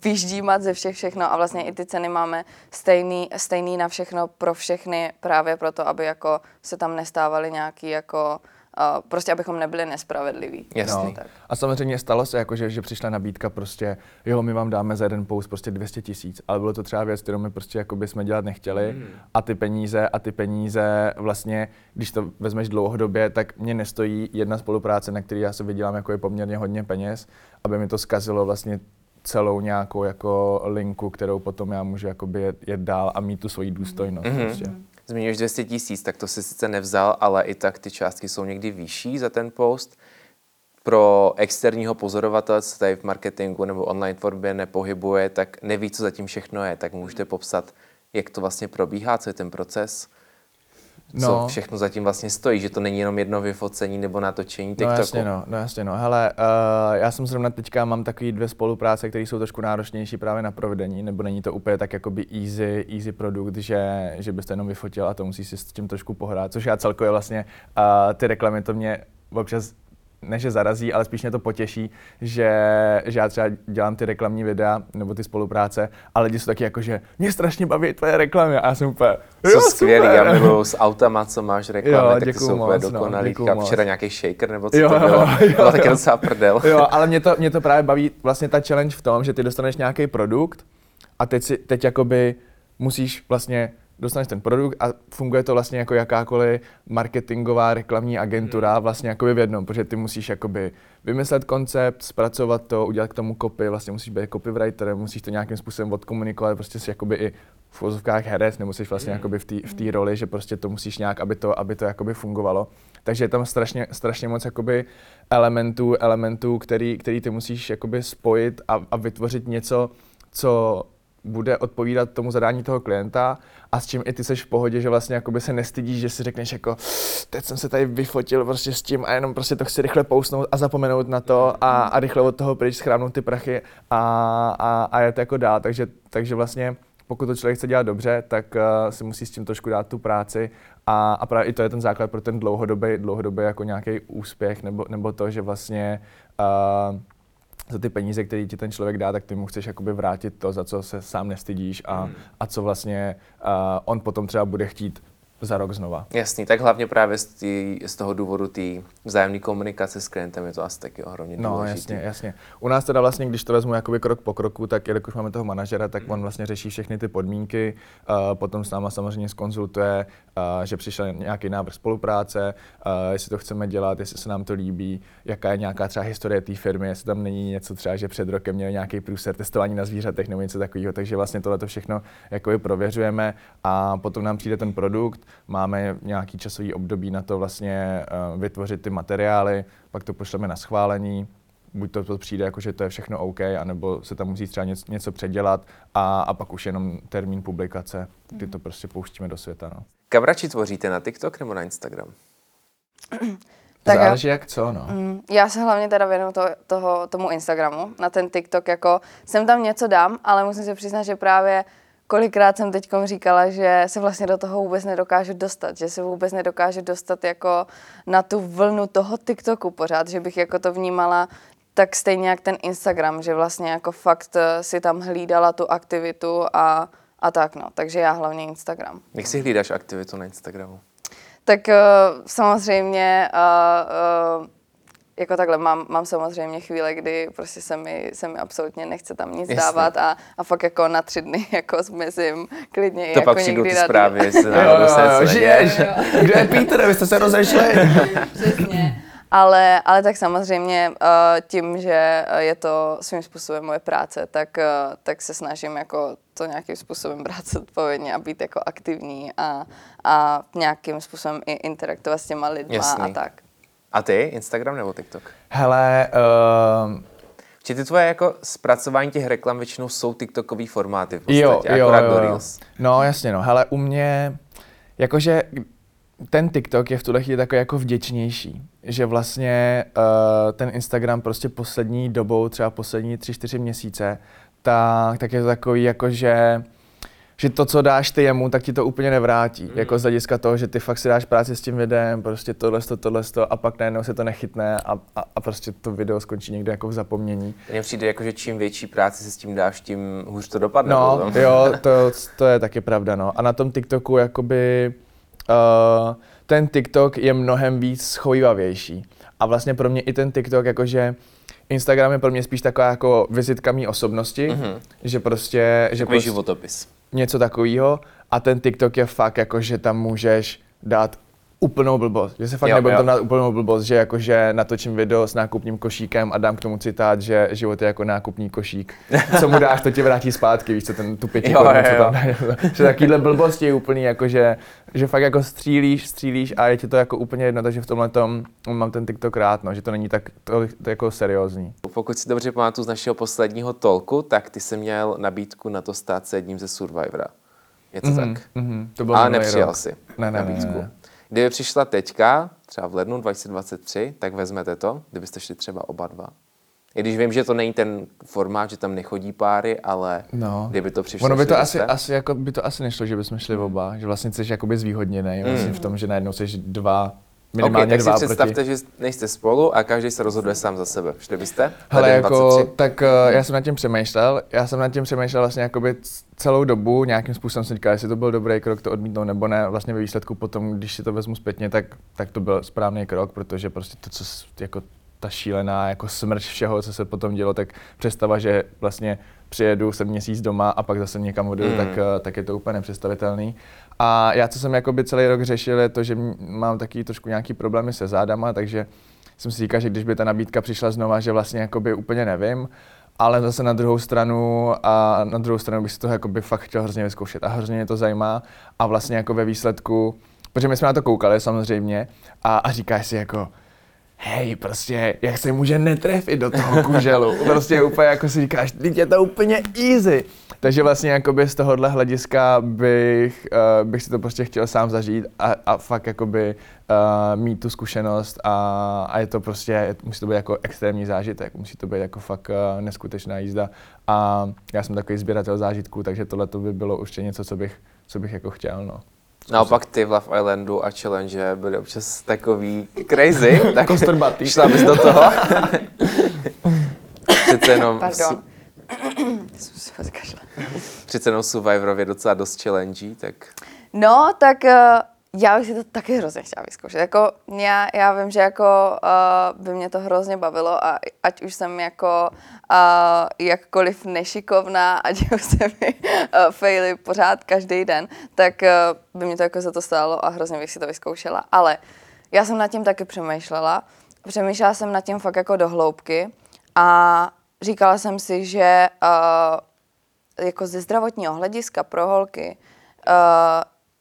vyždímat ze všech všechno a vlastně i ty ceny máme stejný, stejný na všechno pro všechny právě proto, aby jako se tam nestávaly nějaký jako uh, prostě abychom nebyli nespravedliví. Jasný. No. Tak. A samozřejmě stalo se, jako, že, že přišla nabídka prostě, jo, my vám dáme za jeden post prostě 200 tisíc, ale bylo to třeba věc, kterou my prostě jako jsme dělat nechtěli Hmm. a ty peníze a ty peníze vlastně, když to vezmeš dlouhodobě, tak mě nestojí jedna spolupráce, na který já se vydělám jako je poměrně hodně peněz, aby mi to zkazilo vlastně celou nějakou jako linku, kterou potom já můžu jakoby jet, jet dál a mít tu svoji důstojnost. Mhm. Prostě. Zmiňuješ 200 tisíc, tak to si sice nevzal, ale i tak ty částky jsou někdy vyšší za ten post. pro externího pozorovatele, co tady v marketingu nebo online tvorbě nepohybuje, tak neví, co zatím všechno je. Tak můžete popsat, jak to vlastně probíhá, co je ten proces? Co No. všechno zatím vlastně stojí, že to není jenom jedno vyfocení nebo natočení No TikToku. jasně, no, no jasně, no. Hele, uh, já jsem zrovna teďka mám takový dvě spolupráce, které jsou trošku náročnější právě na provedení, nebo není to úplně tak jakoby easy, easy produkt, že, že byste jenom vyfotil a to musí si s tím trošku pohrát, což já celkově vlastně, uh, ty reklamy to mě občas ne, že zarazí, ale spíš mě to potěší, že, že já třeba dělám ty reklamní videa nebo ty spolupráce a lidi jsou taky jako, že mě strašně baví tvoje reklamy a já jsem úplně, Jsou jo, skvělý, super. já miluju s autama, co máš reklamy, Jo, tak ty jsou úplně moc, no, dokonalý. moc. včera nějaký shaker, nebo co Jo, to bylo, jo, bylo taky jo. docela prdel. Jo, ale mě to, mě to právě baví vlastně ta challenge v tom, že ty dostaneš nějaký produkt a teď, si, teď jakoby musíš vlastně dostaneš ten produkt a funguje to vlastně jako jakákoliv marketingová reklamní agentura vlastně jakoby v jednom, protože ty musíš jakoby vymyslet koncept, zpracovat to, udělat k tomu copy, vlastně musíš být copywriter, musíš to nějakým způsobem odkomunikovat, prostě si jakoby i v uvozovkách herec, nebo jsi vlastně jakoby v té v té roli, že prostě to musíš nějak, aby to, aby to jakoby fungovalo. Takže je tam strašně, strašně moc jakoby elementů, elementů, který, který ty musíš jakoby spojit a, a vytvořit něco, co bude odpovídat tomu zadání toho klienta a s čím i ty seš v pohodě, že vlastně jakoby se nestydíš, že si řekneš jako teď jsem se tady vyfotil prostě s tím a jenom prostě to chci rychle pousnout a zapomenout na to a, a rychle od toho pryč schrábnout ty prachy a, a, a jet jako dál. Takže, takže vlastně pokud to člověk chce dělat dobře, tak uh, si musí s tím trošku dát tu práci a, a právě i to je ten základ pro ten dlouhodobý, dlouhodobý jako nějaký úspěch nebo, nebo to, že vlastně uh, za ty peníze, které ti ten člověk dá, tak ty mu chceš jakoby vrátit to, za co se sám nestydíš a, a co vlastně uh, on potom třeba bude chtít za rok znova. Jasný, tak hlavně právě z, tý, z toho důvodu té vzájemné komunikace s klientem je to asi taky ohromně No, důležitý. jasně, jasně. U nás teda vlastně, když to vezmu jakoby krok po kroku, tak jelikož máme toho manažera, tak on vlastně řeší všechny ty podmínky, uh, potom s náma samozřejmě skonzultuje, uh, že přišel nějaký návrh spolupráce, uh, jestli to chceme dělat, jestli se nám to líbí, jaká je nějaká třeba historie té firmy, jestli tam není něco třeba, že před rokem měl nějaký průser testování na zvířatech nebo něco takového, takže vlastně tohle to všechno jakoby prověřujeme a potom nám přijde ten produkt, máme nějaký časový období na to vlastně uh, vytvořit ty materiály, pak to pošleme na schválení, buď to, to přijde jako, že to je všechno OK, anebo se tam musí třeba něco, něco předělat a, a pak už jenom termín publikace, kdy to prostě pouštíme do světa. No. Kam radši tvoříte, na TikTok nebo na Instagram? Tak já- Záleží jak co, no. Mm, Já se hlavně teda věnuju to, toho, tomu Instagramu, na ten TikTok, jako jsem tam něco dám, ale musím se přiznat, že právě kolikrát jsem teď říkala, že se vlastně do toho vůbec nedokážu dostat, že se vůbec nedokážu dostat jako na tu vlnu toho TikToku pořád, že bych jako to vnímala tak stejně jak ten Instagram, že vlastně jako fakt eh, si tam hlídala tu aktivitu a, a tak no, takže já hlavně Instagram. Jak si hlídáš aktivitu na Instagramu? Tak uh, samozřejmě uh, uh, jako takhle mám, mám samozřejmě chvíle, kdy prostě se mi, se mi absolutně nechce tam nic Jasně. dávat a, a fakt jako na tři dny jako zmizím klidně i To jako pak přijdou někdy ty zprávy, jestli náhodou se žiješ. Kde je Peter? Vy jste se rozešli. Přesně. Ale, ale tak samozřejmě uh, tím, že je to svým způsobem moje práce, tak, uh, tak se snažím jako to nějakým způsobem brát zodpovědně a být jako aktivní a, a nějakým způsobem i interaktovat s těma lidma Jasný. a tak. A ty, Instagram nebo TikTok? Hele, uh, Či ty tvoje jako zpracování těch reklam většinou jsou TikTokový formáty v Jo, podstatě, jo, jo, do jo. Reels. No jasně, no. Hele, u mě, jakože ten TikTok je v tuhle chvíli takový jako vděčnější, že vlastně uh, ten Instagram prostě poslední dobou, třeba poslední tři, čtyři měsíce, tak, tak je to takový jako, že že to, co dáš ty jemu, tak ti to úplně nevrátí. Mm. Jako z hlediska toho, že ty fakt si dáš práci s tím videem, prostě tohle, tohle, a pak najednou se to nechytne a, a, a, prostě to video skončí někde jako v zapomnění. Mně přijde jako, že čím větší práci si s tím dáš, tím hůř to dopadne. No, potom. jo, to, to je taky pravda, no. A na tom TikToku jakoby uh, ten TikTok je mnohem víc schovývavější. A vlastně pro mě i ten TikTok, jakože Instagram je pro mě spíš taková jako vizitka mý osobnosti, mm-hmm. že prostě, že Takový prostě životopis. Něco takového a ten TikTok je fakt jako, že tam můžeš dát úplnou blbost. Že se fakt Jo, nebudem jo. tam dát úplnou blbost, že jakože natočím video s nákupním košíkem a dám k tomu citát, že život je jako nákupní košík. Co mu dáš, to ti vrátí zpátky, víš co, ten, tu pěti Jo, korun, jo, co tam dáš. Že takovýhle blbosti je úplný, jakože, že fakt jako střílíš, střílíš a je ti to jako úplně jedno, takže v tomhle tom mám ten TikTok rád, no, že to není tak to, to jako seriózní. Pokud si dobře pamatuju z našeho posledního tolku, tak ty jsi měl nabídku na to stát se jedním ze Survivora. Je to tak? Mhm, to bylo Ale minulý nepřijal rok. si Ne, ne, ne, nabídku. ne. Kdyby přišla teďka, třeba v lednu 2023, tak vezmete to, kdybyste šli třeba oba dva. I když vím, že to není ten formát, že tam nechodí páry, ale No. kdyby to přišlo, Ono by to asi, asi jako, by to asi nešlo, že bychom šli oba, že vlastně jsi jakoby zvýhodněný vlastně v tom, že najednou jsi dva, minimálně Hmm. OK, tak dva si představte, proti... že nejste spolu a každý se rozhoduje sám za sebe. Šli byste? Hele, jako, 23? tak uh, já jsem nad tím přemýšlel, já jsem nad tím přemýšlel vlastně jakoby celou dobu, nějakým způsobem jsem říkal, jestli to byl dobrý krok to odmítnout nebo ne, vlastně ve výsledku potom, když si to vezmu zpětně, tak, tak to byl správný krok, protože prostě to, co jako ta šílená jako smrč všeho, co se potom dělo, tak představa, že vlastně přijedu, jsem měsíc doma a pak zase někam odjedu, Mm. tak, eh, tak je to úplně nepředstavitelný. A já, co jsem jakoby celý rok řešil, je to, že mám taky trošku nějaký problémy se zádama, takže jsem si říkal, že když by ta nabídka přišla znova, že vlastně jakoby úplně nevím, ale zase na druhou stranu a na druhou stranu bych si to jakoby fakt chtěl hrozně vyzkoušet a hrozně mě to zajímá. A vlastně jako ve výsledku, protože my jsme na to koukali samozřejmě a, a říkáš si jako, hej, prostě, jak se může netrefit do toho kuželu. Prostě úplně jako si říkáš, teď je to úplně easy. Takže vlastně jakoby z tohohle hlediska bych, uh, bych si to prostě chtěl sám zažít a, a fakt jakoby uh, mít tu zkušenost a, a je to prostě, musí to být jako extrémní zážitek, musí to být jako fakt uh, neskutečná jízda a já jsem takový sběratel zážitků, takže tohle to by bylo určitě něco, co bych, co bych jako chtěl, no. Naopak ty v Love Islandu a Challenge byly občas takový crazy, tak Kostrbatý. šla bys do toho. přece jenom, Pardon. Jsem se přece jenom Survivorově docela dost challenge, tak No, tak uh, já bych si to taky hrozně chtěla vyzkoušet. Jako, já, já vím, že jako uh, by mě to hrozně bavilo a ať už jsem jako uh, jakkoliv nešikovná, ať už se mi uh, faily pořád každý den, tak uh, by mě to jako za to stálo a hrozně bych si to vyzkoušela. Ale já jsem nad tím taky přemýšlela. Přemýšlela jsem nad tím fakt jako do hloubky a říkala jsem si, že uh, jako ze zdravotního hlediska pro holky uh,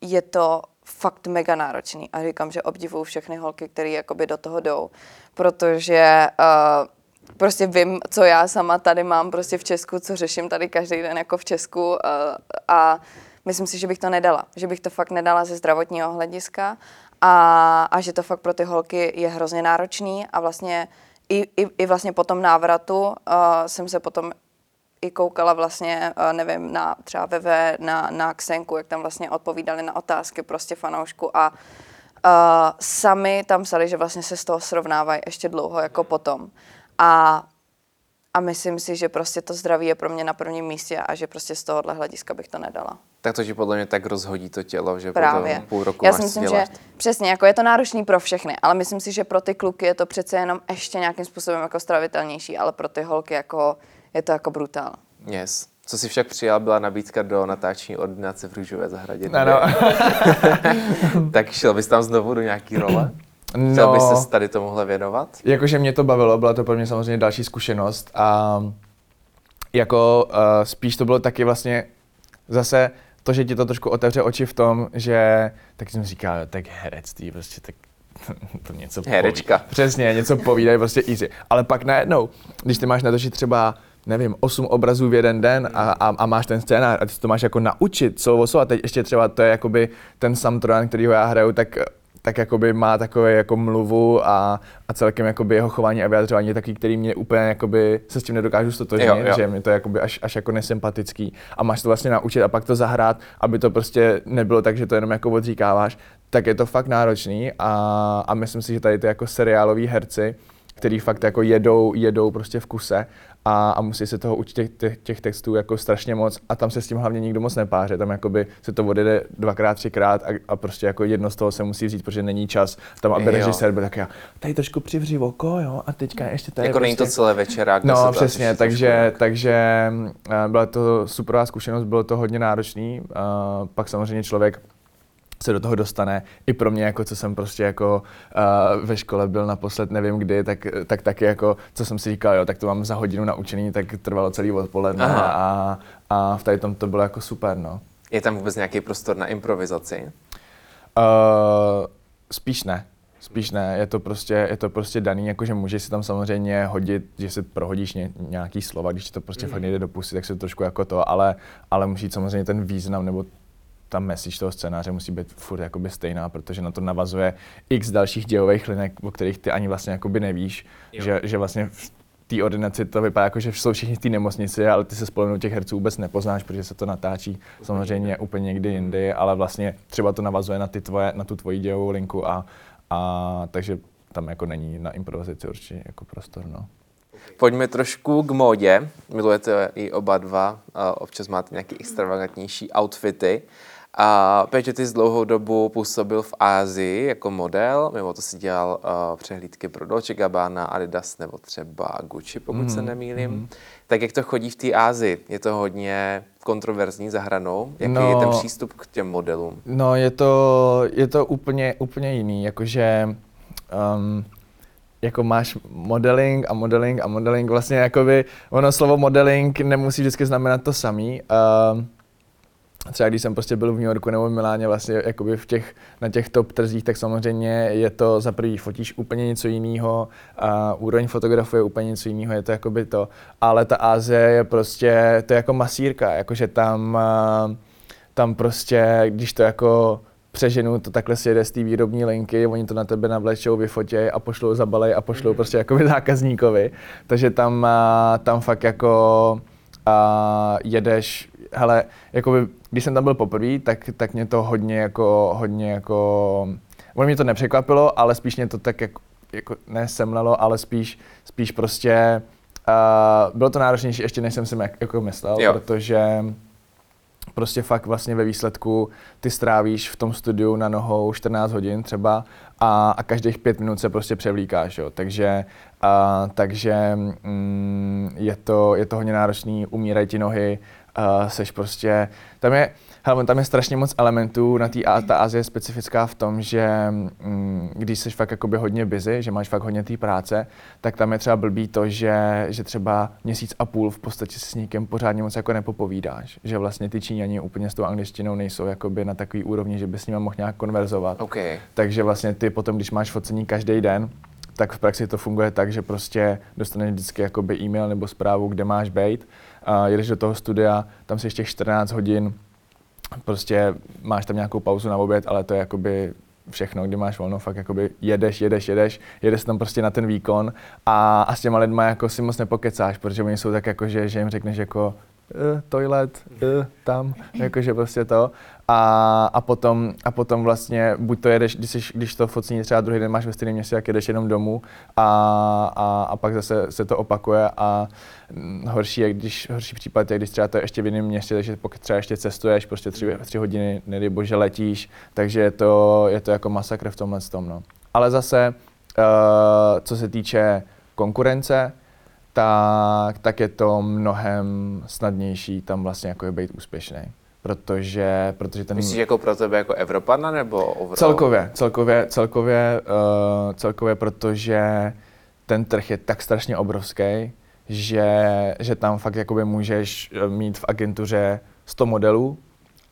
je to fakt mega náročný. A říkám, že obdivuju všechny holky, které jakoby do toho jdou, protože uh, prostě vím, co já sama tady mám prostě v Česku, co řeším tady každý den jako v Česku uh, a myslím si, že bych to nedala, že bych to fakt nedala ze zdravotního hlediska. A, a že to fakt pro ty holky je hrozně náročný a vlastně i, i, i vlastně po tom návratu uh, jsem se potom i koukala vlastně, eh, nevím, na třeba VV, na, na Ksenku, jak tam vlastně odpovídali na otázky prostě fanoušku a uh, sami tam psali, že vlastně se z toho srovnávají ještě dlouho jako potom. A, a myslím si, že prostě to zdraví je pro mě na prvním místě a že prostě z tohohle hlediska bych to nedala. tak to ti podle mě tak rozhodí to tělo, že Právě. potom půl roku Já si myslím, že dělat. přesně, jako je to náročný pro všechny, ale myslím si, že pro ty kluky je to přece jenom ještě nějakým způsobem jako stravitelnější, ale pro ty holky jako je to jako brutál. Yes. Co si však přijal, byla nabídka do natáční ordinace v Růžové zahradě. Ano. tak šel bys tam znovu do nějaký role? Chtěl No. bys se tady tomuhle věnovat? Jakože mě to bavilo, byla to pro mě samozřejmě další zkušenost a jako uh, spíš to bylo taky vlastně zase to, že ti to trošku otevře oči v tom, že tak jsem říkal, tak herectví, prostě tak to něco Herečka. Poví. Přesně, něco povídají, prostě easy. Ale pak najednou, když ty máš natočit třeba nevím, 8 obrazů v jeden den a, a, a máš ten scénář a ty to máš jako naučit slovo a teď ještě třeba to je jakoby ten Sam Trojan, kterýho já hraju, tak tak jakoby má takové jako mluvu a, a celkem jakoby jeho chování a vyjadřování je takový, který mě úplně jakoby se s tím nedokážu stotožnit, že mi to je jakoby až, až jako nesympatický. A máš to vlastně naučit a pak to zahrát, aby to prostě nebylo tak, že to jenom jako odříkáváš, tak je to fakt náročný a, a myslím si, že tady ty jako seriáloví herci, který fakt jako jedou, jedou prostě v kuse a, a musí se toho učit těch, těch, těch textů jako strašně moc. A tam se s tím hlavně nikdo moc nepáře, tam jakoby se to odjede dvakrát, třikrát a, a prostě jako jedno z toho se musí vzít, protože není čas tam, aby režisér byl tak já, tady trošku přivři oko, jo, a teďka ještě tady Jako není to prostě... celé večera, No, přesně, takže, takže eh, byla to superová zkušenost, bylo to hodně náročný. eh, Pak samozřejmě člověk se do toho dostane. I pro mě, jako co jsem prostě jako uh, ve škole byl naposled, nevím kdy, tak, tak taky jako, co jsem si říkal, jo, tak to mám za hodinu naučený, tak trvalo celý odpoledne a, a v tady tom to bylo jako super, no. Je tam vůbec nějaký prostor na improvizaci? Uh, spíš ne. Spíš ne, je to prostě, je to prostě daný, jakože můžeš si tam samozřejmě hodit, že si prohodíš ně, nějaký slova, když ti to prostě mm. fakt nejde do pusy, tak se to trošku jako to, ale, ale musí samozřejmě ten význam nebo ta message toho scénáře musí být furt jakoby stejná, protože na to navazuje x dalších dějových linek, o kterých ty ani vlastně jakoby nevíš, že, že vlastně v té ordinaci to vypadá jako, že jsou všichni v té nemocnici, ale ty se spolu těch herců vůbec nepoznáš, protože se to natáčí samozřejmě úplně někdy jindy, ale vlastně třeba to navazuje na, ty tvoje, na tu tvoji dějovou linku a, a takže tam jako není na improvizaci určitě jako prostor. No. Pojďme trošku k módě. Milujete i oba dva, občas máte nějaké extravagantnější outfity. A Peťo, ty z dlouhou dobu působil v Ázii jako model, mimo to si dělal uh, přehlídky pro Dolce Gabbana, Adidas nebo třeba Gucci, pokud mm, se mhm, nemýlím. Mm. Tak jak to chodí v té Ázii? Je to hodně kontroverzní za hranou? Jaký no, je ten přístup k těm modelům? No, je to, je to úplně, úplně jiný, jakože um, jako máš modeling a modeling a modeling, vlastně jakoby ono slovo modeling nemusí vždycky znamenat to samý. Um, třeba když jsem prostě byl v New Yorku nebo v Miláně vlastně jakoby v těch, na těch top trzích, tak samozřejmě je to za prvý fotíš úplně něco jiného, a úroveň fotografuje úplně něco jiného, je to jakoby to, ale ta Ázie je prostě, to je jako masírka, jakože tam, tam prostě, když to jako přeženu, to takhle si jede z té výrobní linky, oni to na tebe navlečou, vyfotěj a pošlou zabalej a pošlou mm. prostě jakoby zákazníkovi. Takže tam, tam fakt jako a jedeš, hele, jakoby, když jsem tam byl poprvé, tak, tak mě to hodně jako, hodně jako, ono mě to nepřekvapilo, ale spíš mě to tak jako, jako ne semlelo, ale spíš, spíš prostě, uh, bylo to náročnější ještě, než jsem si jako myslel, jo. protože prostě fakt vlastně ve výsledku ty strávíš v tom studiu na nohou 14 hodin třeba a, a každých pět minut se prostě převlíkáš, jo. Takže, a, takže mm, je, to, je to hodně náročný, umírají ti nohy, a, seš prostě, tam je, hele, tam je strašně moc elementů, na tý, ta Azie je specifická v tom, že mm, když jsi fakt jakoby hodně busy, že máš fakt hodně té práce, tak tam je třeba blbý to, že, že třeba měsíc a půl v podstatě si s nikým pořádně moc jako nepopovídáš. Že vlastně ty Číňani úplně s tou angličtinou nejsou jakoby na takový úrovni, že by s nimi mohl nějak konverzovat. Okay. Takže vlastně ty potom, když máš focení každý den, tak v praxi to funguje tak, že prostě dostaneš vždycky jakoby e-mail nebo zprávu, kde máš být, a jedeš do toho studia, tam si ještě 14 hodin prostě máš tam nějakou pauzu na oběd, ale to je jakoby všechno, kdy máš volno, fakt jakoby jedeš, jedeš, jedeš, jedeš tam prostě na ten výkon. A, a s těma lidma jako si moc nepokecáš, protože oni jsou tak jako, že, že jim řekneš jako uh, toilet, uh, tam, jakože prostě to. A, a, potom, a potom vlastně buď to jedeš, když, jsi, když to focení třeba druhý den máš ve stejném městě, tak jedeš jenom domů a, a, a pak zase se to opakuje a horší je, když, horší případ je, když třeba to je ještě v jiném městě, takže pokud třeba ještě cestuješ, prostě tři, tři hodiny, nedej bože, letíš, takže je to, je to jako masakr v tomhle tom, no. Ale zase, uh, co se týče konkurence, tak, tak je to mnohem snadnější tam vlastně jako je být úspěšný. Protože, protože ten... Myslíš jako pro tebe jako Evropana nebo overall? Celkově, celkově, celkově, uh, celkově, protože ten trh je tak strašně obrovský, že, že tam fakt jakoby můžeš eh, mít v agentuře 100 modelů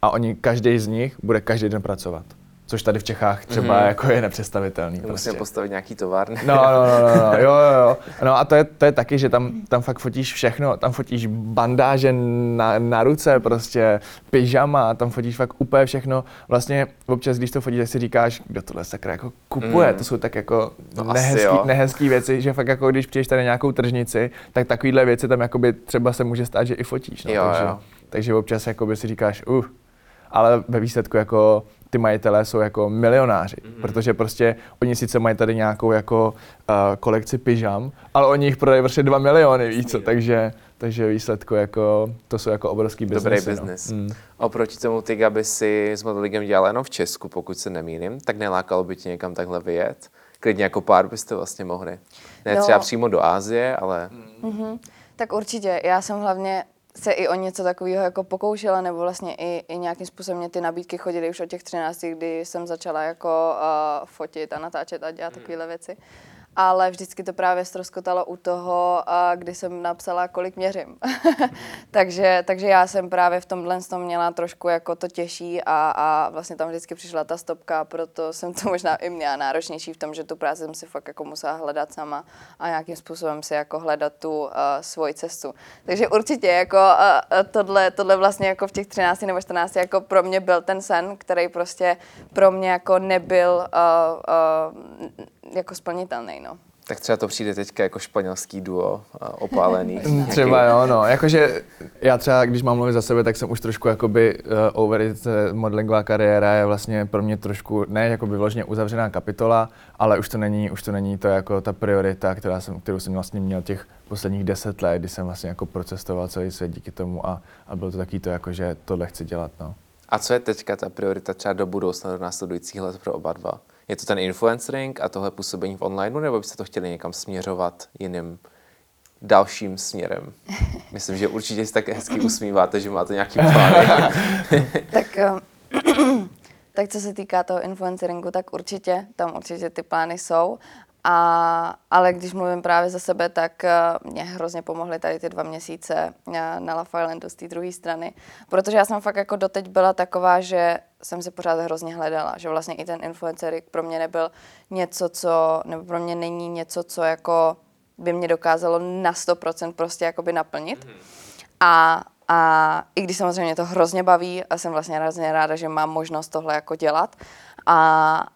a oni, každý z nich bude každý den pracovat což tady v Čechách třeba mm. jako je nepředstavitelný. Musíme prostě. postavit nějaký továrny. No, no, no, no, no, jo, jo, jo. No a to je, to je taky, že tam, tam fakt fotíš všechno, tam fotíš bandáže na, na ruce, prostě pyžama, tam fotíš fakt úplně všechno. Vlastně občas, když to fotíš, tak si říkáš, kdo tohle sakra jako kupuje, mm. to jsou tak jako no nehezký, nehezký věci, že fakt jako když přijdeš tady nějakou tržnici, tak takovýhle věci tam jakoby třeba se může stát, že i fotíš. No, jo, takže, jo. takže občas jakoby si říkáš, uh, ale ve výsledku jako ty majitelé jsou jako milionáři, mm-hmm. protože prostě oni sice mají tady nějakou jako uh, kolekci pyžam, ale oni jich prodají prostě 2 miliony, víc co, takže, takže výsledku jako, to jsou jako obrovský biznes. Dobrý biznes. No. Mm. Oproti tomu ty, aby si s modelingem dělal jenom v Česku, pokud se nemýlím, tak nelákalo by tě někam takhle vyjet? Klidně jako pár byste vlastně mohli. Ne no. třeba přímo do Ázie, ale... Mm-hmm. Tak určitě. Já jsem hlavně se i o něco takového jako pokoušela, nebo vlastně i, i nějakým způsobem mě ty nabídky chodily už od těch 13, kdy jsem začala jako uh, fotit a natáčet a dělat takovéhle věci ale vždycky to právě ztroskotalo u toho, kdy jsem napsala, kolik měřím. takže, takže já jsem právě v tomhle tom měla trošku jako to těžší a, a vlastně tam vždycky přišla ta stopka, proto jsem to možná i měla náročnější v tom, že tu práci jsem si fakt jako musela hledat sama a nějakým způsobem si jako hledat tu uh, svoji cestu. Takže určitě jako uh, tohle, tohle vlastně jako v těch 13 nebo 14 jako pro mě byl ten sen, který prostě pro mě jako nebyl uh, uh, jako splnitelný, no. Tak třeba to přijde teďka jako španělský duo opálený. třeba jo, no. Jakože já třeba, když mám mluvit za sebe, tak jsem už trošku jakoby uh, over it, eh, modelingová kariéra je vlastně pro mě trošku, ne jakoby vložně uzavřená kapitola, ale už to není, už to není to jako ta priorita, která jsem, kterou jsem vlastně měl těch posledních deset let, kdy jsem vlastně jako procestoval celý svět díky tomu a, a bylo to taky to jako, že tohle chci dělat, no. A co je teďka ta priorita třeba do budoucna, do následujících let pro oba dva? Je to ten influencering a tohle působení v onlineu, nebo byste to chtěli někam směřovat jiným dalším směrem? Myslím, že určitě si tak hezky usmíváte, že máte nějaký plán. tak, eh, tak co se týká toho influenceringu, tak určitě, tam určitě ty plány jsou. A, ale když mluvím právě za sebe, tak uh, mě hrozně pomohly tady ty dva měsíce uh, na La Islandu z té druhé strany, protože já jsem fakt jako doteď byla taková, že jsem se pořád hrozně hledala, že vlastně i ten influencer pro mě nebyl něco, co, nebo pro mě není něco, co jako by mě dokázalo na 100% prostě jakoby naplnit. Mm-hmm. A, a i když samozřejmě to hrozně baví a jsem vlastně hrozně ráda, že mám možnost tohle jako dělat, a,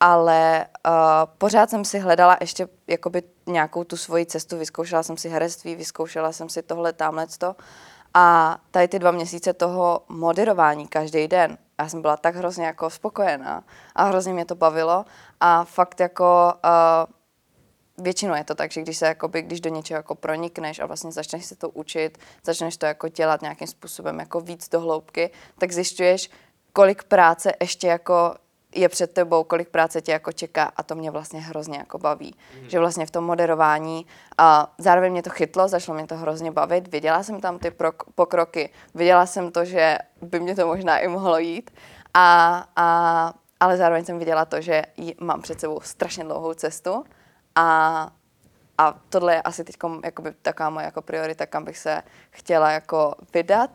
ale uh, pořád jsem si hledala ještě jakoby nějakou tu svoji cestu, vyzkoušela jsem si herectví, vyzkoušela jsem si tohle, tamhle to. A tady ty dva měsíce toho moderování každý den, já jsem byla tak hrozně jako spokojená a hrozně mě to bavilo a fakt jako uh, většinou je to tak, že když se jakoby, když do něčeho jako pronikneš a vlastně začneš se to učit, začneš to jako dělat nějakým způsobem jako víc do hloubky, tak zjišťuješ, kolik práce ještě jako je před tebou, kolik práce tě jako čeká a to mě vlastně hrozně jako baví. Mm. Že vlastně v tom moderování a zároveň mě to chytlo, začalo mě to hrozně bavit, viděla jsem tam ty prok- pokroky, viděla jsem to, že by mě to možná i mohlo jít a, a ale zároveň jsem viděla to, že mám před sebou strašně dlouhou cestu a, a tohle je asi teď taková moje jako priorita, kam bych se chtěla jako vydat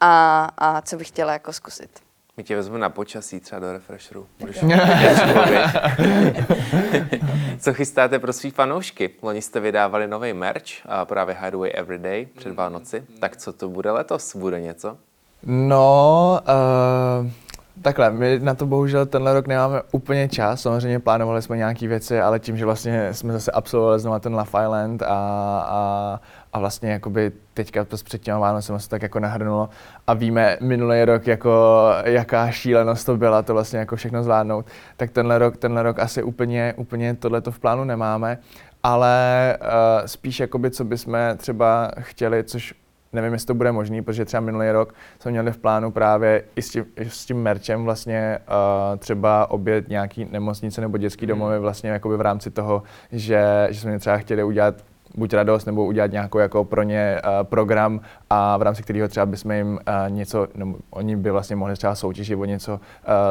a, a co bych chtěla jako zkusit. My tě vezmeme na počasí třeba do refresheru. Můžeš Co chystáte pro svý fanoušky? Loni jste vydávali nový merch, a právě Hideaway Everyday před Vánoci. Tak co to bude letos? Bude něco? No, uh, Takhle, my na to bohužel tenhle rok nemáme úplně čas, samozřejmě plánovali jsme nějaké věci, ale tím, že vlastně jsme zase absolvovali znovu ten Love Island a, a, a vlastně jakoby teďka to s před těma Vánocem se tak jako nahrnulo a víme minulý rok, jako jaká šílenost to byla, to vlastně jako všechno zvládnout, tak tenhle rok, tenhle rok asi úplně, úplně tohleto v plánu nemáme, ale uh, spíš jakoby, co bychom třeba chtěli, což nevím, jestli to bude možný, protože třeba minulý rok jsme měli v plánu právě i s tím, i s tím merčem vlastně uh, třeba obět nějaký nemocnice nebo dětský hmm. domovy vlastně jakoby v rámci toho, že, že jsme třeba chtěli udělat buď radost, nebo udělat nějakou jako pro ně uh, program a v rámci kterého třeba bychom jim uh, něco, no, oni by vlastně mohli třeba soutěžit o něco uh,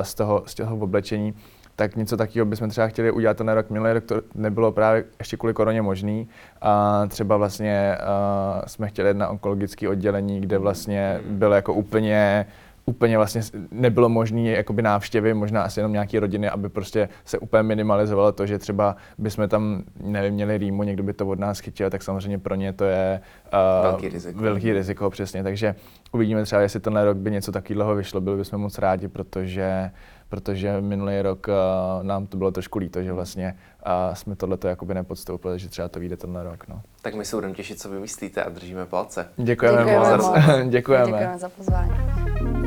z, toho, z toho oblečení tak něco takového bychom třeba chtěli udělat ten rok. Minulý rok to nebylo právě ještě kvůli koroně možný. A třeba vlastně uh, jsme chtěli na onkologické oddělení, kde vlastně bylo jako úplně úplně vlastně nebylo možné jakoby návštěvy, možná asi jenom nějaké rodiny, aby prostě se úplně minimalizovalo to, že třeba bychom tam, nevím, měli rýmu, někdo by to od nás chytil, tak samozřejmě pro ně to je uh, velký riziko. Velký riziko, přesně. Takže uvidíme třeba, jestli tenhle rok by něco takového vyšlo, byli bychom moc rádi, protože protože minulý rok uh, nám to bylo trošku líto, že vlastně uh, jsme tohleto jakoby nepodstoupili, že třeba to vyjde tenhle rok. No. Tak my se budeme těšit, co vymyslíte a držíme palce. Děkujeme, Děkujeme moc. moc. Děkujeme. Děkujeme za pozvání.